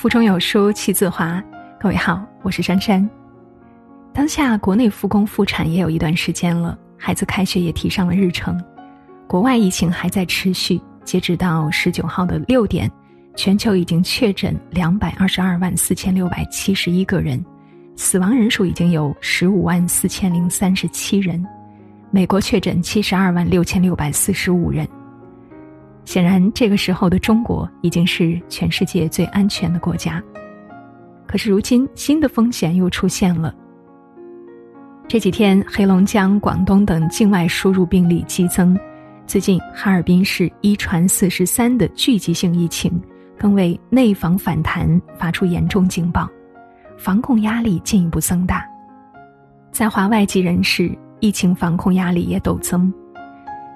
腹中有书气自华。各位好，我是珊珊。当下国内复工复产也有一段时间了，孩子开学也提上了日程。国外疫情还在持续，截止到十九号的六点，全球已经确诊两百二十二万四千六百七十一个人，死亡人数已经有十五万四千零三十七人。美国确诊七十二万六千六百四十五人。显然，这个时候的中国已经是全世界最安全的国家。可是，如今新的风险又出现了。这几天，黑龙江、广东等境外输入病例激增，最近哈尔滨市一传四十三的聚集性疫情，更为内防反弹发出严重警报，防控压力进一步增大。在华外籍人士，疫情防控压力也陡增。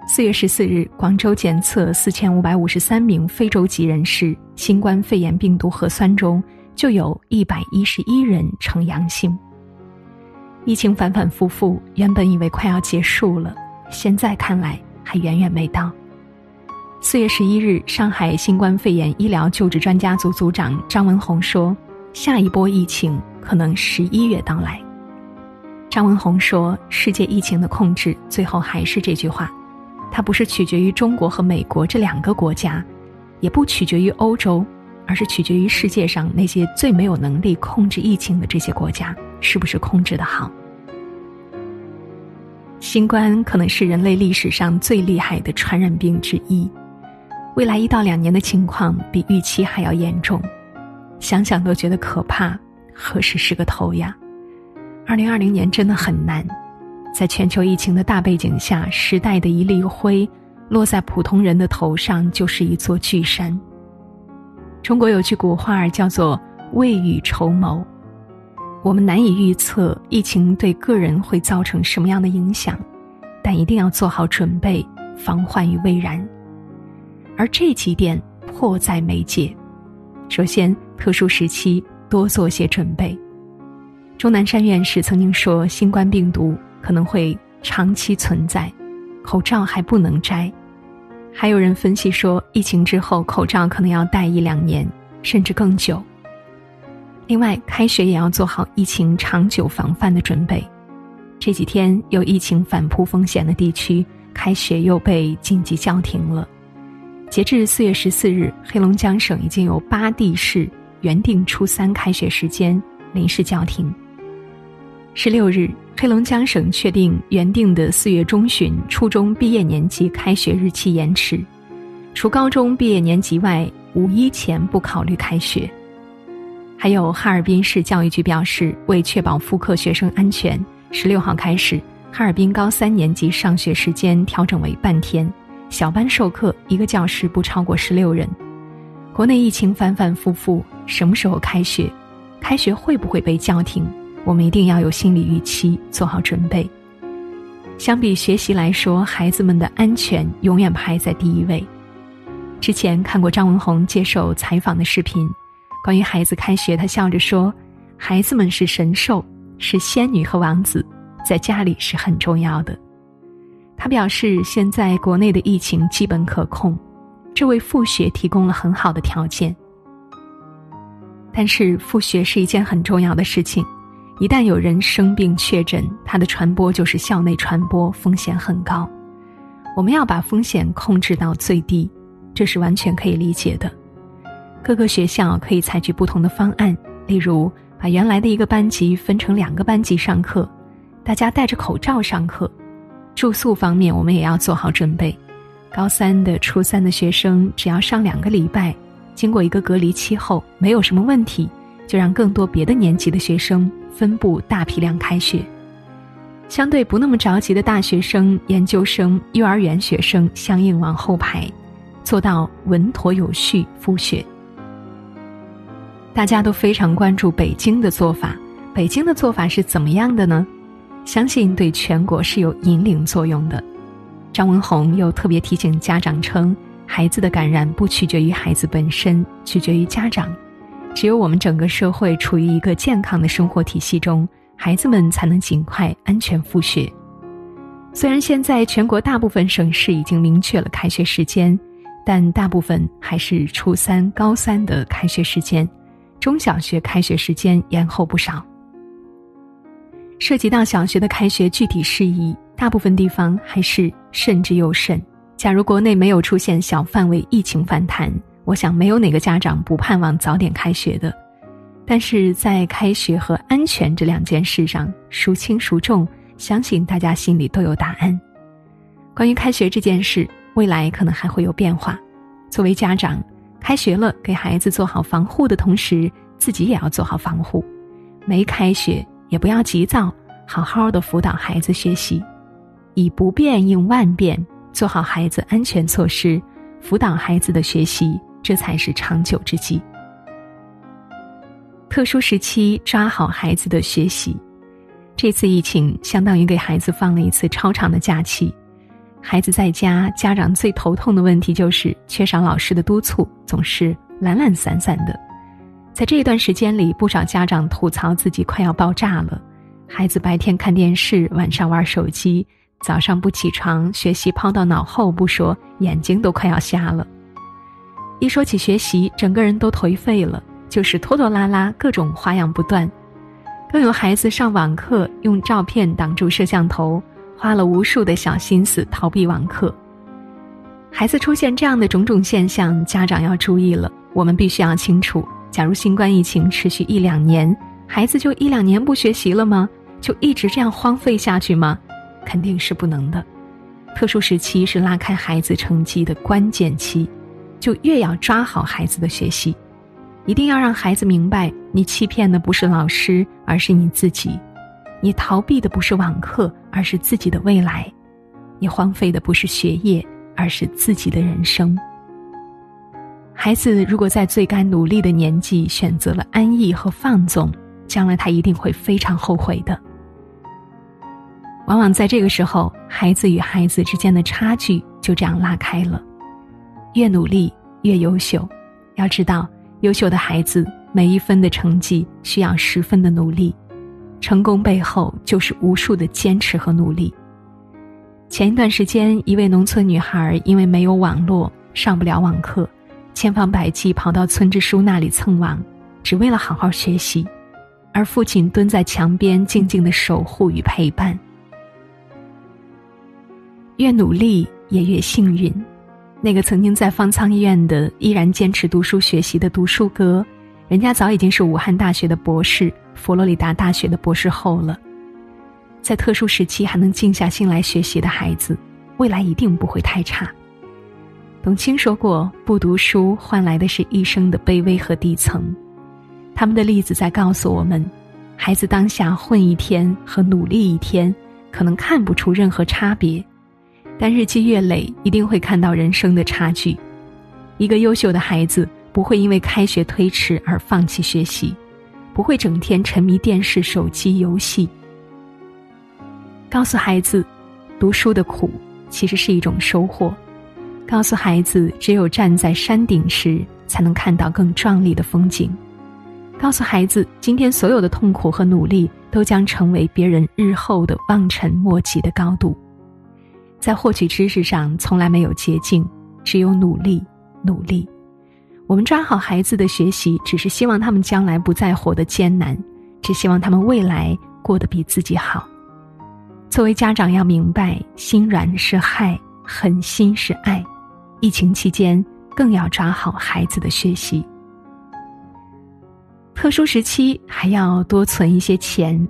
四月十四日，广州检测四千五百五十三名非洲籍人士新冠肺炎病毒核酸中，就有一百一十一人呈阳性。疫情反反复复，原本以为快要结束了，现在看来还远远没到。四月十一日，上海新冠肺炎医疗救治专家组组长张文宏说：“下一波疫情可能十一月到来。”张文宏说：“世界疫情的控制，最后还是这句话。”它不是取决于中国和美国这两个国家，也不取决于欧洲，而是取决于世界上那些最没有能力控制疫情的这些国家是不是控制的好。新冠可能是人类历史上最厉害的传染病之一，未来一到两年的情况比预期还要严重，想想都觉得可怕。何时是个头呀？二零二零年真的很难。在全球疫情的大背景下，时代的一粒灰，落在普通人的头上就是一座巨山。中国有句古话叫做“未雨绸缪”，我们难以预测疫情对个人会造成什么样的影响，但一定要做好准备，防患于未然。而这几点迫在眉睫。首先，特殊时期多做些准备。钟南山院士曾经说：“新冠病毒。”可能会长期存在，口罩还不能摘。还有人分析说，疫情之后口罩可能要戴一两年，甚至更久。另外，开学也要做好疫情长久防范的准备。这几天有疫情反扑风险的地区，开学又被紧急叫停了。截至四月十四日，黑龙江省已经有八地市原定初三开学时间临时叫停。十六日。黑龙江省确定原定的四月中旬初中毕业年级开学日期延迟，除高中毕业年级外，五一前不考虑开学。还有哈尔滨市教育局表示，为确保复课学生安全，十六号开始，哈尔滨高三年级上学时间调整为半天，小班授课，一个教室不超过十六人。国内疫情反反复复，什么时候开学？开学会不会被叫停？我们一定要有心理预期，做好准备。相比学习来说，孩子们的安全永远排在第一位。之前看过张文宏接受采访的视频，关于孩子开学，他笑着说：“孩子们是神兽，是仙女和王子，在家里是很重要的。”他表示，现在国内的疫情基本可控，这为复学提供了很好的条件。但是，复学是一件很重要的事情。一旦有人生病确诊，它的传播就是校内传播，风险很高。我们要把风险控制到最低，这是完全可以理解的。各个学校可以采取不同的方案，例如把原来的一个班级分成两个班级上课，大家戴着口罩上课。住宿方面，我们也要做好准备。高三的、初三的学生，只要上两个礼拜，经过一个隔离期后，没有什么问题。就让更多别的年级的学生分布大批量开学，相对不那么着急的大学生、研究生、幼儿园学生相应往后排，做到稳妥有序复学。大家都非常关注北京的做法，北京的做法是怎么样的呢？相信对全国是有引领作用的。张文宏又特别提醒家长称，孩子的感染不取决于孩子本身，取决于家长。只有我们整个社会处于一个健康的生活体系中，孩子们才能尽快安全复学。虽然现在全国大部分省市已经明确了开学时间，但大部分还是初三、高三的开学时间。中小学开学时间延后不少。涉及到小学的开学具体事宜，大部分地方还是慎之又慎。假如国内没有出现小范围疫情反弹，我想没有哪个家长不盼望早点开学的。但是在开学和安全这两件事上，孰轻孰重，相信大家心里都有答案。关于开学这件事，未来可能还会有变化。作为家长，开学了给孩子做好防护的同时，自己也要做好防护。没开学也不要急躁，好好的辅导孩子学习，以不变应万变，做好孩子安全措施，辅导孩子的学习，这才是长久之计。特殊时期抓好孩子的学习，这次疫情相当于给孩子放了一次超长的假期。孩子在家，家长最头痛的问题就是缺少老师的督促，总是懒懒散散的。在这段时间里，不少家长吐槽自己快要爆炸了。孩子白天看电视，晚上玩手机，早上不起床，学习抛到脑后不说，眼睛都快要瞎了。一说起学习，整个人都颓废了。就是拖拖拉拉，各种花样不断，更有孩子上网课用照片挡住摄像头，花了无数的小心思逃避网课。孩子出现这样的种种现象，家长要注意了。我们必须要清楚：假如新冠疫情持续一两年，孩子就一两年不学习了吗？就一直这样荒废下去吗？肯定是不能的。特殊时期是拉开孩子成绩的关键期，就越要抓好孩子的学习。一定要让孩子明白，你欺骗的不是老师，而是你自己；你逃避的不是网课，而是自己的未来；你荒废的不是学业，而是自己的人生。孩子如果在最该努力的年纪选择了安逸和放纵，将来他一定会非常后悔的。往往在这个时候，孩子与孩子之间的差距就这样拉开了。越努力越优秀，要知道。优秀的孩子，每一分的成绩需要十分的努力，成功背后就是无数的坚持和努力。前一段时间，一位农村女孩因为没有网络，上不了网课，千方百计跑到村支书那里蹭网，只为了好好学习，而父亲蹲在墙边静静的守护与陪伴。越努力，也越幸运。那个曾经在方舱医院的依然坚持读书学习的读书哥，人家早已经是武汉大学的博士，佛罗里达大学的博士后了。在特殊时期还能静下心来学习的孩子，未来一定不会太差。董卿说过：“不读书换来的是一生的卑微和底层。”他们的例子在告诉我们，孩子当下混一天和努力一天，可能看不出任何差别。但日积月累，一定会看到人生的差距。一个优秀的孩子不会因为开学推迟而放弃学习，不会整天沉迷电视、手机游戏。告诉孩子，读书的苦其实是一种收获。告诉孩子，只有站在山顶时，才能看到更壮丽的风景。告诉孩子，今天所有的痛苦和努力，都将成为别人日后的望尘莫及的高度。在获取知识上，从来没有捷径，只有努力，努力。我们抓好孩子的学习，只是希望他们将来不再活得艰难，只希望他们未来过得比自己好。作为家长，要明白，心软是害，狠心是爱。疫情期间，更要抓好孩子的学习。特殊时期，还要多存一些钱。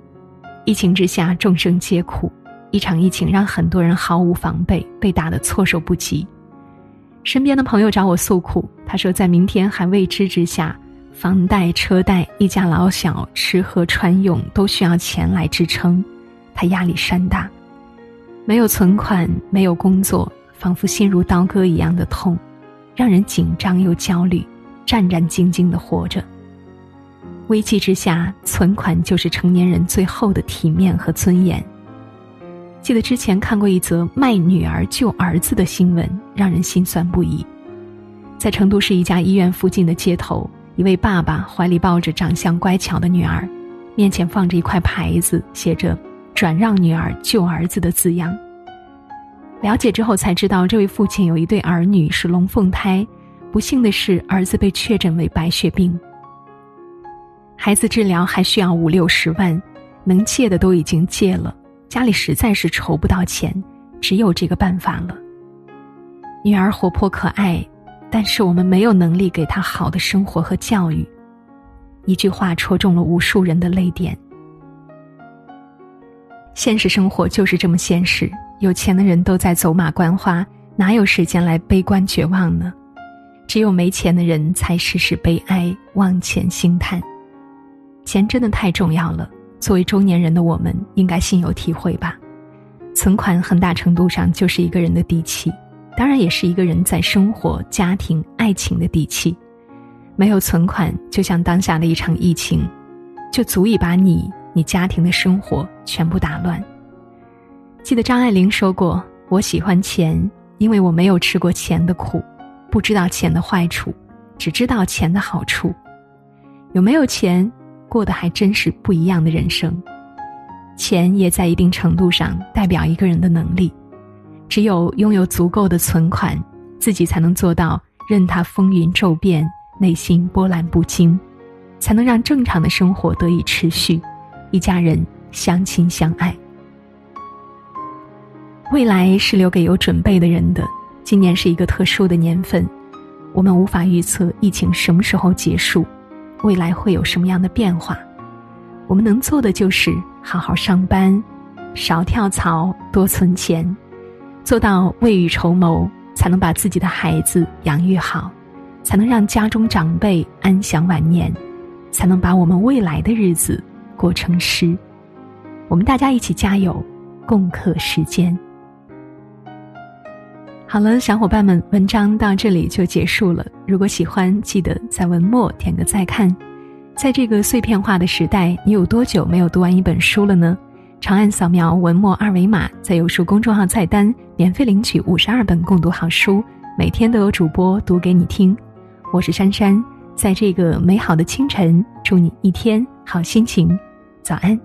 疫情之下，众生皆苦。一场疫情让很多人毫无防备，被打得措手不及。身边的朋友找我诉苦，他说在明天还未知之下，房贷、车贷，一家老小吃喝穿用都需要钱来支撑，他压力山大，没有存款，没有工作，仿佛心如刀割一样的痛，让人紧张又焦虑，战战兢兢的活着。危机之下，存款就是成年人最后的体面和尊严。记得之前看过一则卖女儿救儿子的新闻，让人心酸不已。在成都市一家医院附近的街头，一位爸爸怀里抱着长相乖巧的女儿，面前放着一块牌子，写着“转让女儿救儿子”的字样。了解之后才知道，这位父亲有一对儿女是龙凤胎，不幸的是儿子被确诊为白血病。孩子治疗还需要五六十万，能借的都已经借了，家里实在是筹不到钱，只有这个办法了。女儿活泼可爱，但是我们没有能力给她好的生活和教育。一句话戳中了无数人的泪点。现实生活就是这么现实，有钱的人都在走马观花，哪有时间来悲观绝望呢？只有没钱的人才时时悲哀，望钱兴叹。钱真的太重要了，作为中年人的我们，应该心有体会吧。存款很大程度上就是一个人的底气。当然，也是一个人在生活、家庭、爱情的底气。没有存款，就像当下的一场疫情，就足以把你、你家庭的生活全部打乱。记得张爱玲说过：“我喜欢钱，因为我没有吃过钱的苦，不知道钱的坏处，只知道钱的好处。有没有钱，过得还真是不一样的人生。钱也在一定程度上代表一个人的能力。”只有拥有足够的存款，自己才能做到任他风云骤变，内心波澜不惊，才能让正常的生活得以持续，一家人相亲相爱。未来是留给有准备的人的。今年是一个特殊的年份，我们无法预测疫情什么时候结束，未来会有什么样的变化。我们能做的就是好好上班，少跳槽，多存钱。做到未雨绸缪，才能把自己的孩子养育好，才能让家中长辈安享晚年，才能把我们未来的日子过成诗。我们大家一起加油，共克时间。好了，小伙伴们，文章到这里就结束了。如果喜欢，记得在文末点个再看。在这个碎片化的时代，你有多久没有读完一本书了呢？长按扫描文末二维码，在有书公众号菜单免费领取五十二本共读好书，每天都有主播读给你听。我是珊珊，在这个美好的清晨，祝你一天好心情，早安。